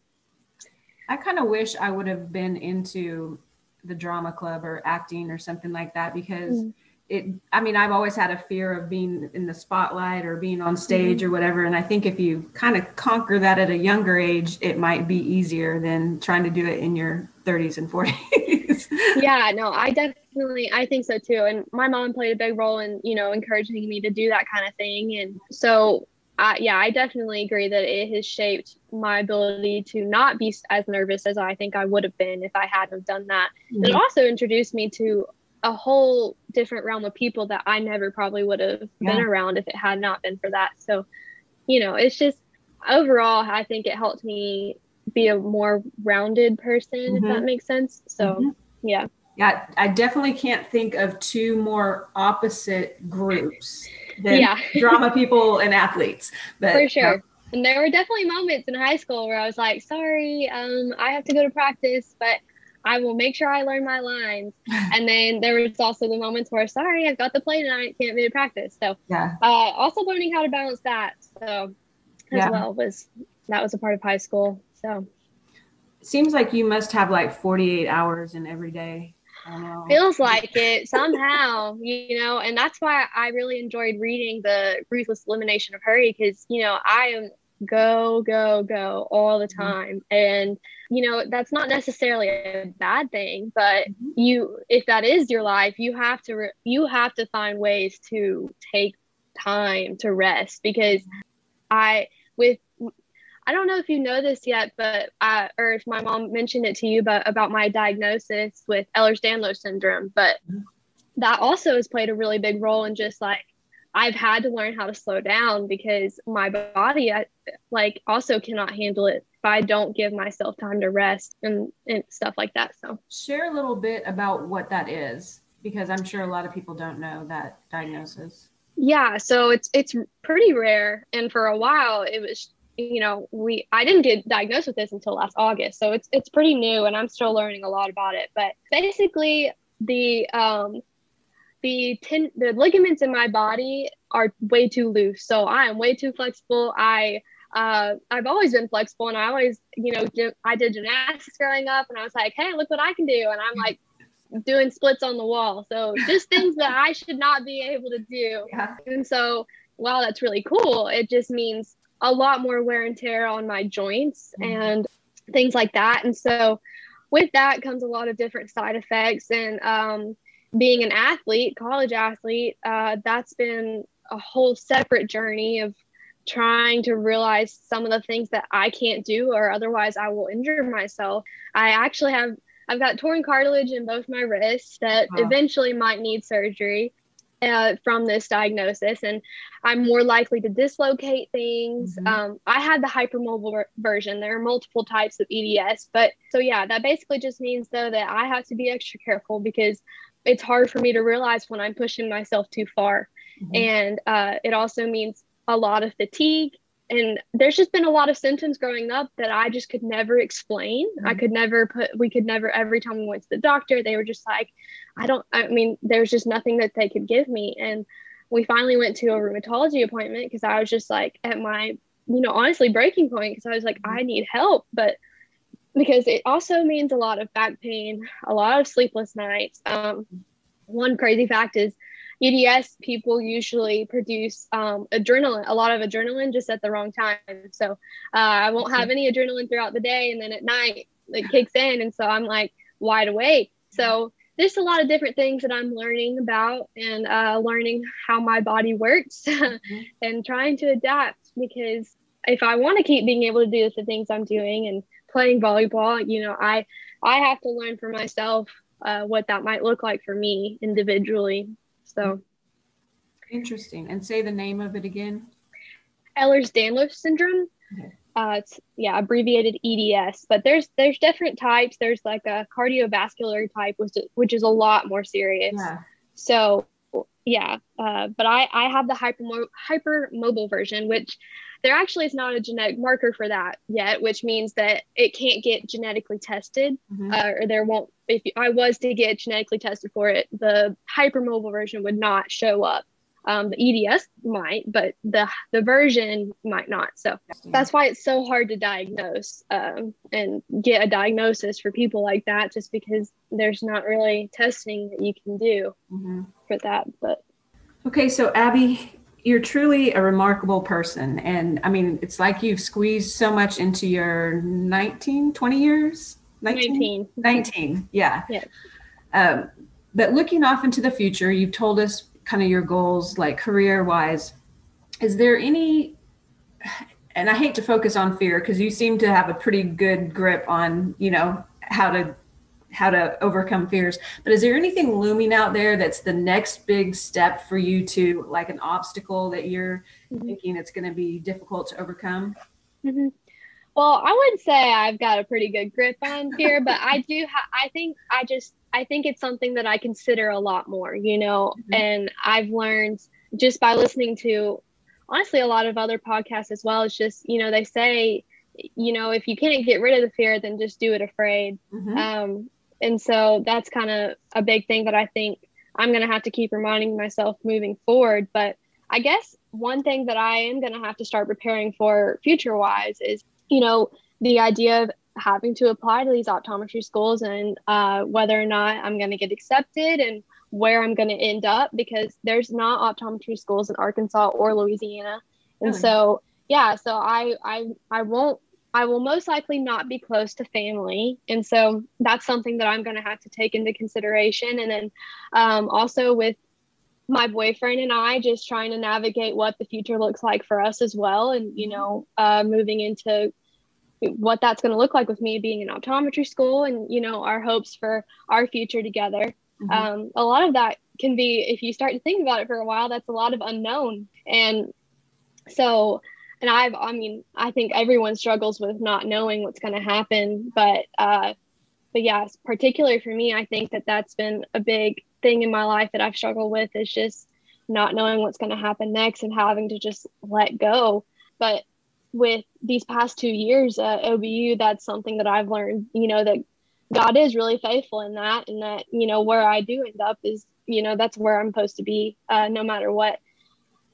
I kind of wish I would have been into the drama club or acting or something like that because. Mm-hmm it i mean i've always had a fear of being in the spotlight or being on stage mm-hmm. or whatever and i think if you kind of conquer that at a younger age it might be easier than trying to do it in your 30s and 40s yeah no i definitely i think so too and my mom played a big role in you know encouraging me to do that kind of thing and so uh, yeah, I definitely agree that it has shaped my ability to not be as nervous as I think I would have been if I hadn't done that. Mm-hmm. It also introduced me to a whole different realm of people that I never probably would have yeah. been around if it had not been for that. So, you know, it's just overall, I think it helped me be a more rounded person, mm-hmm. if that mm-hmm. makes sense. So, mm-hmm. yeah. Yeah, I definitely can't think of two more opposite groups than yeah. drama people and athletes. But, for sure. and there were definitely moments in high school where I was like, sorry, um, I have to go to practice, but I will make sure I learn my lines. and then there was also the moments where, sorry, I've got the play tonight, can't be to practice. So, yeah. Uh, also learning how to balance that. So, as yeah. well was that was a part of high school. So, seems like you must have like 48 hours in every day. Feels like it somehow, you know, and that's why I really enjoyed reading the Ruthless Elimination of Hurry because, you know, I am go, go, go all the mm-hmm. time. Mm-hmm. And, you know, that's not necessarily a bad thing, but mm-hmm. you, if that is your life, you have to, re- you have to find ways to take time to rest because I, with, I don't know if you know this yet, but I, or if my mom mentioned it to you, but about my diagnosis with Ehlers-Danlos syndrome, but mm-hmm. that also has played a really big role in just like I've had to learn how to slow down because my body, I, like, also cannot handle it if I don't give myself time to rest and, and stuff like that. So, share a little bit about what that is because I'm sure a lot of people don't know that diagnosis. Yeah, so it's it's pretty rare, and for a while it was you know we I didn't get diagnosed with this until last August, so it's it's pretty new, and I'm still learning a lot about it. But basically, the um the ten, the ligaments in my body are way too loose, so I am way too flexible. I uh, I've always been flexible, and I always you know I did gymnastics growing up, and I was like, hey, look what I can do, and I'm like doing splits on the wall. So just things that I should not be able to do. Yeah. And so while that's really cool, it just means a lot more wear and tear on my joints mm-hmm. and things like that. And so with that comes a lot of different side effects. And um, being an athlete, college athlete, uh, that's been a whole separate journey of trying to realize some of the things that I can't do or otherwise I will injure myself. I actually have I've got torn cartilage in both my wrists that wow. eventually might need surgery uh, from this diagnosis, and I'm more likely to dislocate things. Mm-hmm. Um, I had the hypermobile ver- version. There are multiple types of EDS, but so yeah, that basically just means though that I have to be extra careful because it's hard for me to realize when I'm pushing myself too far, mm-hmm. and uh, it also means a lot of fatigue and there's just been a lot of symptoms growing up that I just could never explain. Mm-hmm. I could never put, we could never, every time we went to the doctor, they were just like, I don't, I mean, there's just nothing that they could give me. And we finally went to a rheumatology appointment because I was just like at my, you know, honestly breaking point because I was like, mm-hmm. I need help. But because it also means a lot of back pain, a lot of sleepless nights. Um, one crazy fact is EDS people usually produce um, adrenaline, a lot of adrenaline just at the wrong time. So uh, I won't have any adrenaline throughout the day, and then at night it kicks in, and so I'm like wide awake. So there's a lot of different things that I'm learning about and uh, learning how my body works mm-hmm. and trying to adapt because if I want to keep being able to do the things I'm doing and playing volleyball, you know, I I have to learn for myself uh, what that might look like for me individually so interesting. And say the name of it again. Ehlers-Danlos syndrome. Okay. Uh, it's yeah, abbreviated EDS. But there's there's different types. There's like a cardiovascular type, which which is a lot more serious. Yeah. So yeah, uh, but I I have the hyper hypermobile version, which there actually is not a genetic marker for that yet, which means that it can't get genetically tested, mm-hmm. uh, or there won't. If I was to get genetically tested for it, the hypermobile version would not show up. Um, the EDS might, but the the version might not. So that's why it's so hard to diagnose um, and get a diagnosis for people like that, just because there's not really testing that you can do mm-hmm. for that. But okay, so Abby, you're truly a remarkable person. And i mean it's like you've squeezed so much into your 19 20 years? 19 19, 19 yeah. Yes. Um, but looking off into the future you've told us kind of your goals like career wise is there any and i hate to focus on fear because you seem to have a pretty good grip on you know how to how to overcome fears. But is there anything looming out there that's the next big step for you to like an obstacle that you're mm-hmm. thinking it's going to be difficult to overcome? Mm-hmm. Well, I would say I've got a pretty good grip on fear, but I do. Ha- I think I just I think it's something that I consider a lot more, you know. Mm-hmm. And I've learned just by listening to honestly a lot of other podcasts as well. It's just you know they say you know if you can't get rid of the fear, then just do it afraid. Mm-hmm. Um, and so that's kind of a big thing that I think I'm going to have to keep reminding myself moving forward. But I guess one thing that I am going to have to start preparing for future wise is, you know, the idea of having to apply to these optometry schools and uh, whether or not I'm going to get accepted and where I'm going to end up because there's not optometry schools in Arkansas or Louisiana. And really? so, yeah, so I, I, I won't I will most likely not be close to family. And so that's something that I'm going to have to take into consideration. And then um, also with my boyfriend and I just trying to navigate what the future looks like for us as well. And, you know, uh, moving into what that's going to look like with me being in optometry school and, you know, our hopes for our future together. Mm-hmm. Um, a lot of that can be, if you start to think about it for a while, that's a lot of unknown. And so, and I've, I mean, I think everyone struggles with not knowing what's going to happen, but, uh, but yeah, particularly for me, I think that that's been a big thing in my life that I've struggled with is just not knowing what's going to happen next and having to just let go. But with these past two years at OBU, that's something that I've learned, you know, that God is really faithful in that, and that, you know, where I do end up is, you know, that's where I'm supposed to be, uh, no matter what.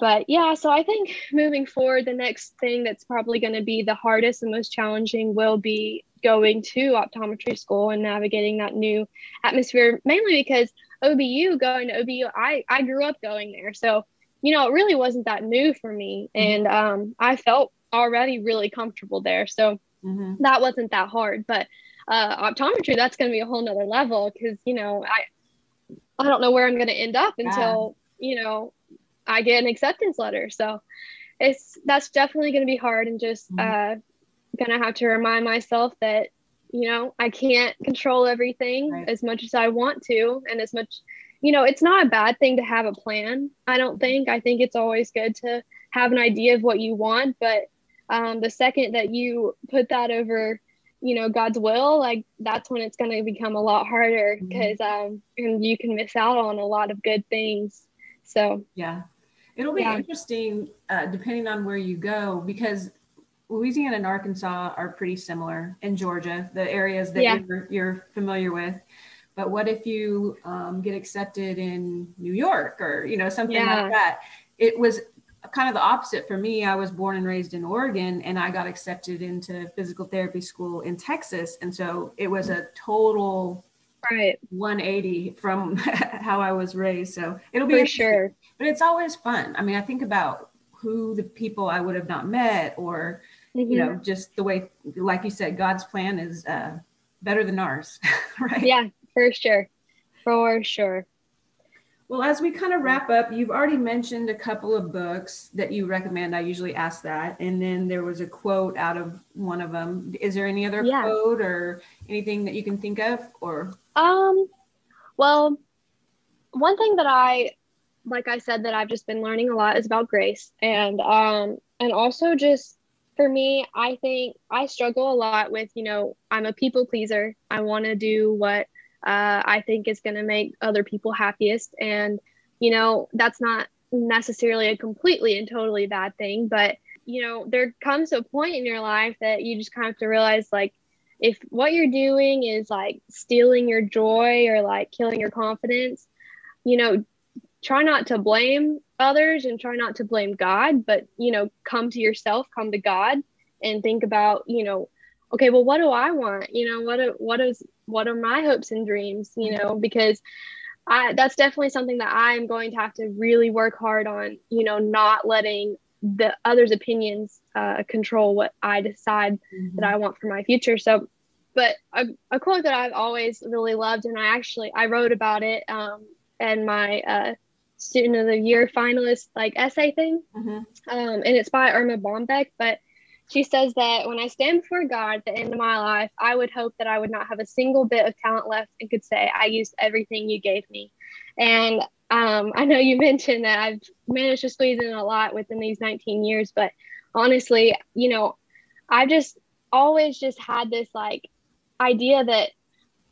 But yeah, so I think moving forward, the next thing that's probably going to be the hardest and most challenging will be going to optometry school and navigating that new atmosphere, mainly because OBU, going to OBU, I, I grew up going there. So, you know, it really wasn't that new for me. Mm-hmm. And um, I felt already really comfortable there. So mm-hmm. that wasn't that hard. But uh, optometry, that's going to be a whole nother level because, you know, I, I don't know where I'm going to end up until, yeah. you know, I get an acceptance letter. So it's, that's definitely going to be hard and just mm-hmm. uh, going to have to remind myself that you know i can't control everything right. as much as i want to and as much you know it's not a bad thing to have a plan i don't think i think it's always good to have an idea of what you want but um, the second that you put that over you know god's will like that's when it's going to become a lot harder because mm-hmm. um and you can miss out on a lot of good things so yeah it'll be yeah. interesting uh, depending on where you go because Louisiana and Arkansas are pretty similar in Georgia, the areas that yeah. you're, you're, familiar with. But what if you um, get accepted in New York or, you know, something yeah. like that? It was kind of the opposite for me. I was born and raised in Oregon and I got accepted into physical therapy school in Texas. And so it was a total right 180 from how I was raised. So it'll be for sure. But it's always fun. I mean, I think about who the people I would have not met or mm-hmm. you know just the way like you said god's plan is uh, better than ours right? Yeah for sure. For sure. Well as we kind of wrap up you've already mentioned a couple of books that you recommend. I usually ask that. And then there was a quote out of one of them. Is there any other yeah. quote or anything that you can think of or? Um well one thing that i like i said that i've just been learning a lot is about grace and um and also just for me, I think I struggle a lot with, you know, I'm a people pleaser. I want to do what uh, I think is going to make other people happiest. And, you know, that's not necessarily a completely and totally bad thing. But, you know, there comes a point in your life that you just kind of have to realize, like, if what you're doing is like stealing your joy or like killing your confidence, you know, try not to blame others and try not to blame God, but you know, come to yourself, come to God and think about, you know, okay, well what do I want? You know, what are, what is what are my hopes and dreams, you know, because I that's definitely something that I'm going to have to really work hard on, you know, not letting the others' opinions uh, control what I decide mm-hmm. that I want for my future. So, but a, a, quote that I've always really loved, and I actually I wrote about it um, in my uh, student of the year finalist like essay thing. Mm-hmm. Um, and it's by Erma Bombeck. But she says that when I stand before God at the end of my life, I would hope that I would not have a single bit of talent left and could say, I used everything you gave me. And um, I know you mentioned that I've managed to squeeze in a lot within these 19 years, but honestly, you know, I've just always just had this like idea that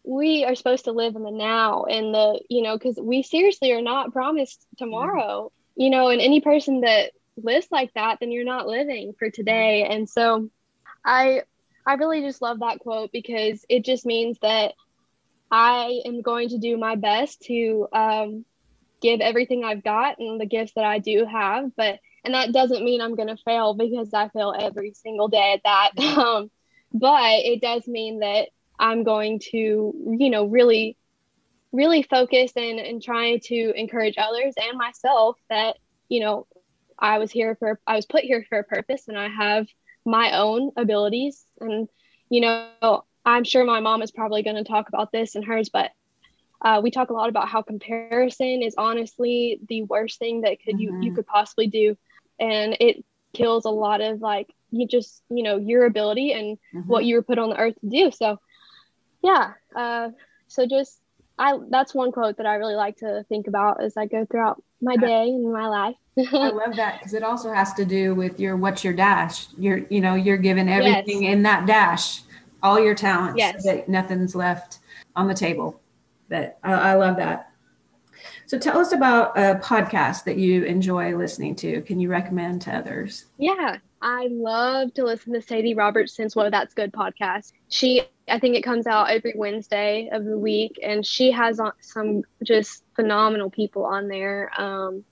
we are supposed to live in the now and the you know because we seriously are not promised tomorrow you know and any person that lives like that then you're not living for today. And so i i really just love that quote because it just means that i am going to do my best to um, give everything i've got and the gifts that i do have. But and that doesn't mean i'm going to fail because i fail every single day at that. Um, but it does mean that I'm going to, you know, really, really focus and, and trying to encourage others and myself that, you know, I was here for, I was put here for a purpose and I have my own abilities. And, you know, I'm sure my mom is probably going to talk about this in hers, but uh, we talk a lot about how comparison is honestly the worst thing that could mm-hmm. you you could possibly do, and it kills a lot of like you just you know your ability and mm-hmm. what you were put on the earth to do. So yeah uh, so just i that's one quote that i really like to think about as i go throughout my day and my life i love that because it also has to do with your what's your dash you're you know you're given everything yes. in that dash all your talents yes. so that nothing's left on the table but I, I love that So tell us about a podcast that you enjoy listening to. Can you recommend to others? Yeah, I love to listen to Sadie Robertson's Whoa That's Good podcast. She, I think it comes out every Wednesday of the week, and she has some just phenomenal people on there. Um,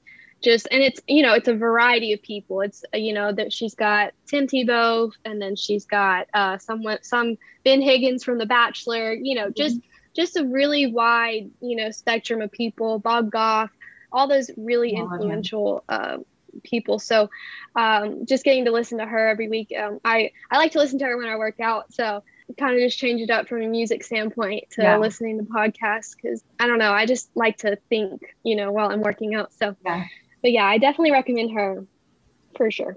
just and it's you know it's a variety of people. It's you know that she's got Tim Tebow, and then she's got uh, someone some Ben Higgins from The Bachelor. You know, just mm-hmm. just a really wide you know spectrum of people. Bob Goff, all those really influential. Uh, people. So um, just getting to listen to her every week. Um, I, I like to listen to her when I work out. So kind of just change it up from a music standpoint to yeah. listening to podcasts because I don't know. I just like to think, you know, while I'm working out. So, yeah. but yeah, I definitely recommend her for sure.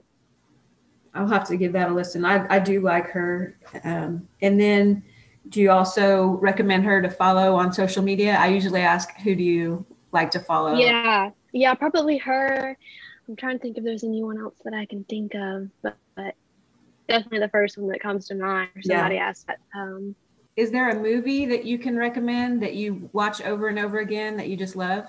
I'll have to give that a listen. I, I do like her. Um, and then do you also recommend her to follow on social media? I usually ask, who do you like to follow? Yeah. Yeah, probably her. I'm trying to think if there's anyone else that I can think of, but, but definitely the first one that comes to mind. Or somebody yeah. asked that. Um, Is there a movie that you can recommend that you watch over and over again that you just love?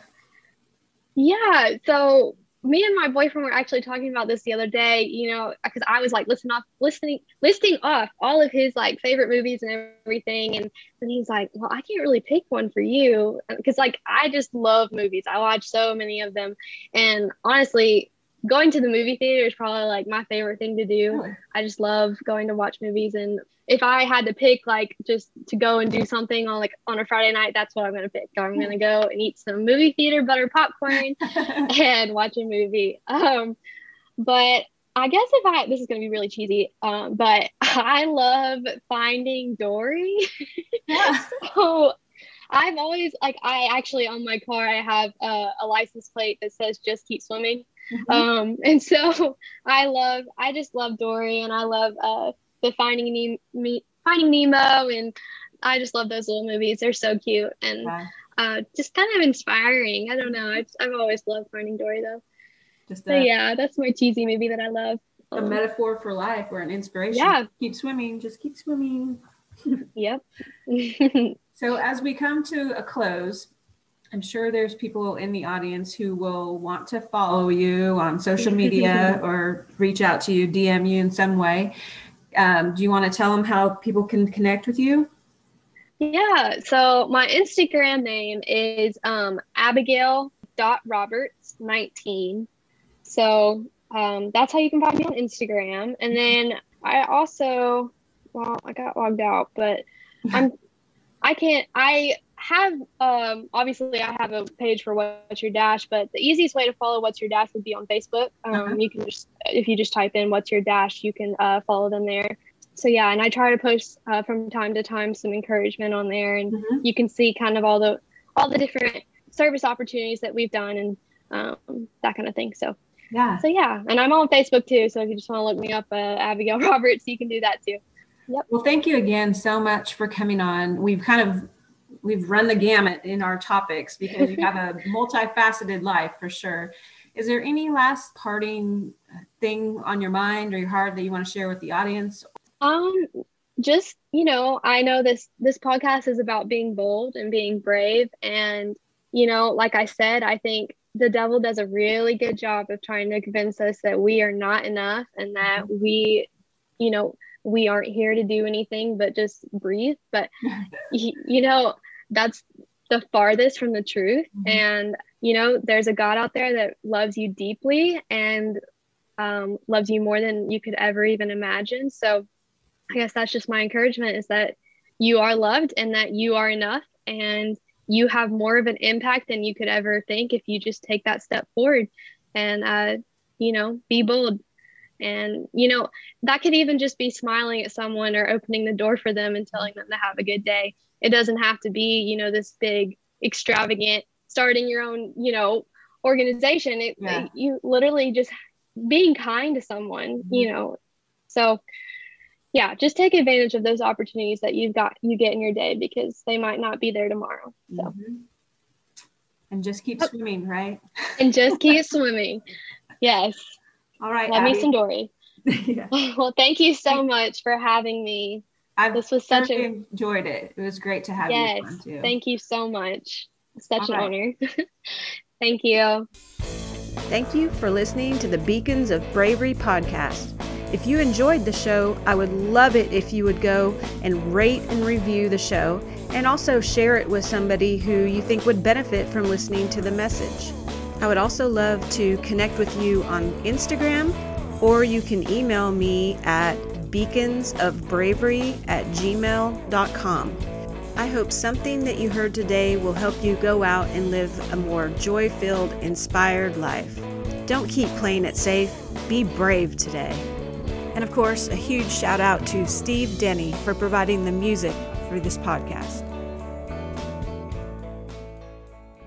Yeah. So me and my boyfriend were actually talking about this the other day, you know, because I was like listening off listening listing off all of his like favorite movies and everything. And then he's like, Well, I can't really pick one for you. Cause like I just love movies. I watch so many of them. And honestly, going to the movie theater is probably like my favorite thing to do. I just love going to watch movies and if I had to pick like just to go and do something on like on a Friday night, that's what I'm gonna pick. I'm gonna go and eat some movie theater butter popcorn and watch a movie. Um, but I guess if I this is gonna be really cheesy, um, but I love finding Dory. Yeah. so I've always like I actually on my car I have a, a license plate that says just keep swimming. Mm-hmm. Um, and so I love, I just love Dory and I love uh, the Finding Nemo, Finding Nemo, and I just love those little movies. They're so cute and uh, just kind of inspiring. I don't know. I've, I've always loved Finding Dory though. Just a, yeah, that's my cheesy movie that I love. A um, metaphor for life or an inspiration. Yeah. Keep swimming. Just keep swimming. yep. so as we come to a close, I'm sure there's people in the audience who will want to follow you on social media or reach out to you, DM you in some way. Um, do you want to tell them how people can connect with you? Yeah. So my Instagram name is um, Abigail.roberts19. So um, that's how you can find me on Instagram. And then I also, well, I got logged out, but I'm, I can't, I have um, obviously I have a page for What's Your Dash, but the easiest way to follow What's Your Dash would be on Facebook. Um, uh-huh. You can just if you just type in What's Your Dash, you can uh, follow them there. So yeah, and I try to post uh, from time to time some encouragement on there, and mm-hmm. you can see kind of all the all the different service opportunities that we've done and um, that kind of thing. So yeah, so yeah, and I'm on Facebook too. So if you just want to look me up, uh, Abigail Roberts, you can do that too. Yep. Well, thank you again so much for coming on. We've kind of we've run the gamut in our topics because you have a multifaceted life for sure. Is there any last parting thing on your mind or your heart that you want to share with the audience? Um, just you know, I know this this podcast is about being bold and being brave, and you know, like I said, I think the devil does a really good job of trying to convince us that we are not enough and that we, you know, we aren't here to do anything but just breathe. But you know, that's the farthest from the truth. Mm-hmm. And, you know, there's a God out there that loves you deeply and um, loves you more than you could ever even imagine. So I guess that's just my encouragement is that you are loved and that you are enough and you have more of an impact than you could ever think if you just take that step forward and, uh, you know, be bold. And, you know, that could even just be smiling at someone or opening the door for them and telling them to have a good day it doesn't have to be you know this big extravagant starting your own you know organization it, yeah. it, you literally just being kind to someone mm-hmm. you know so yeah just take advantage of those opportunities that you've got you get in your day because they might not be there tomorrow so mm-hmm. and just keep swimming right and just keep swimming yes all right love Abby. me some dory yeah. well thank you so much for having me I this was such a enjoyed it. It was great to have yes, you. Yes, thank you so much. Such All an right. honor. Thank you. Thank you for listening to the Beacons of Bravery podcast. If you enjoyed the show, I would love it if you would go and rate and review the show and also share it with somebody who you think would benefit from listening to the message. I would also love to connect with you on Instagram, or you can email me at beaconsofbravery at gmail.com. I hope something that you heard today will help you go out and live a more joy filled, inspired life. Don't keep playing it safe, be brave today. And of course, a huge shout out to Steve Denny for providing the music for this podcast.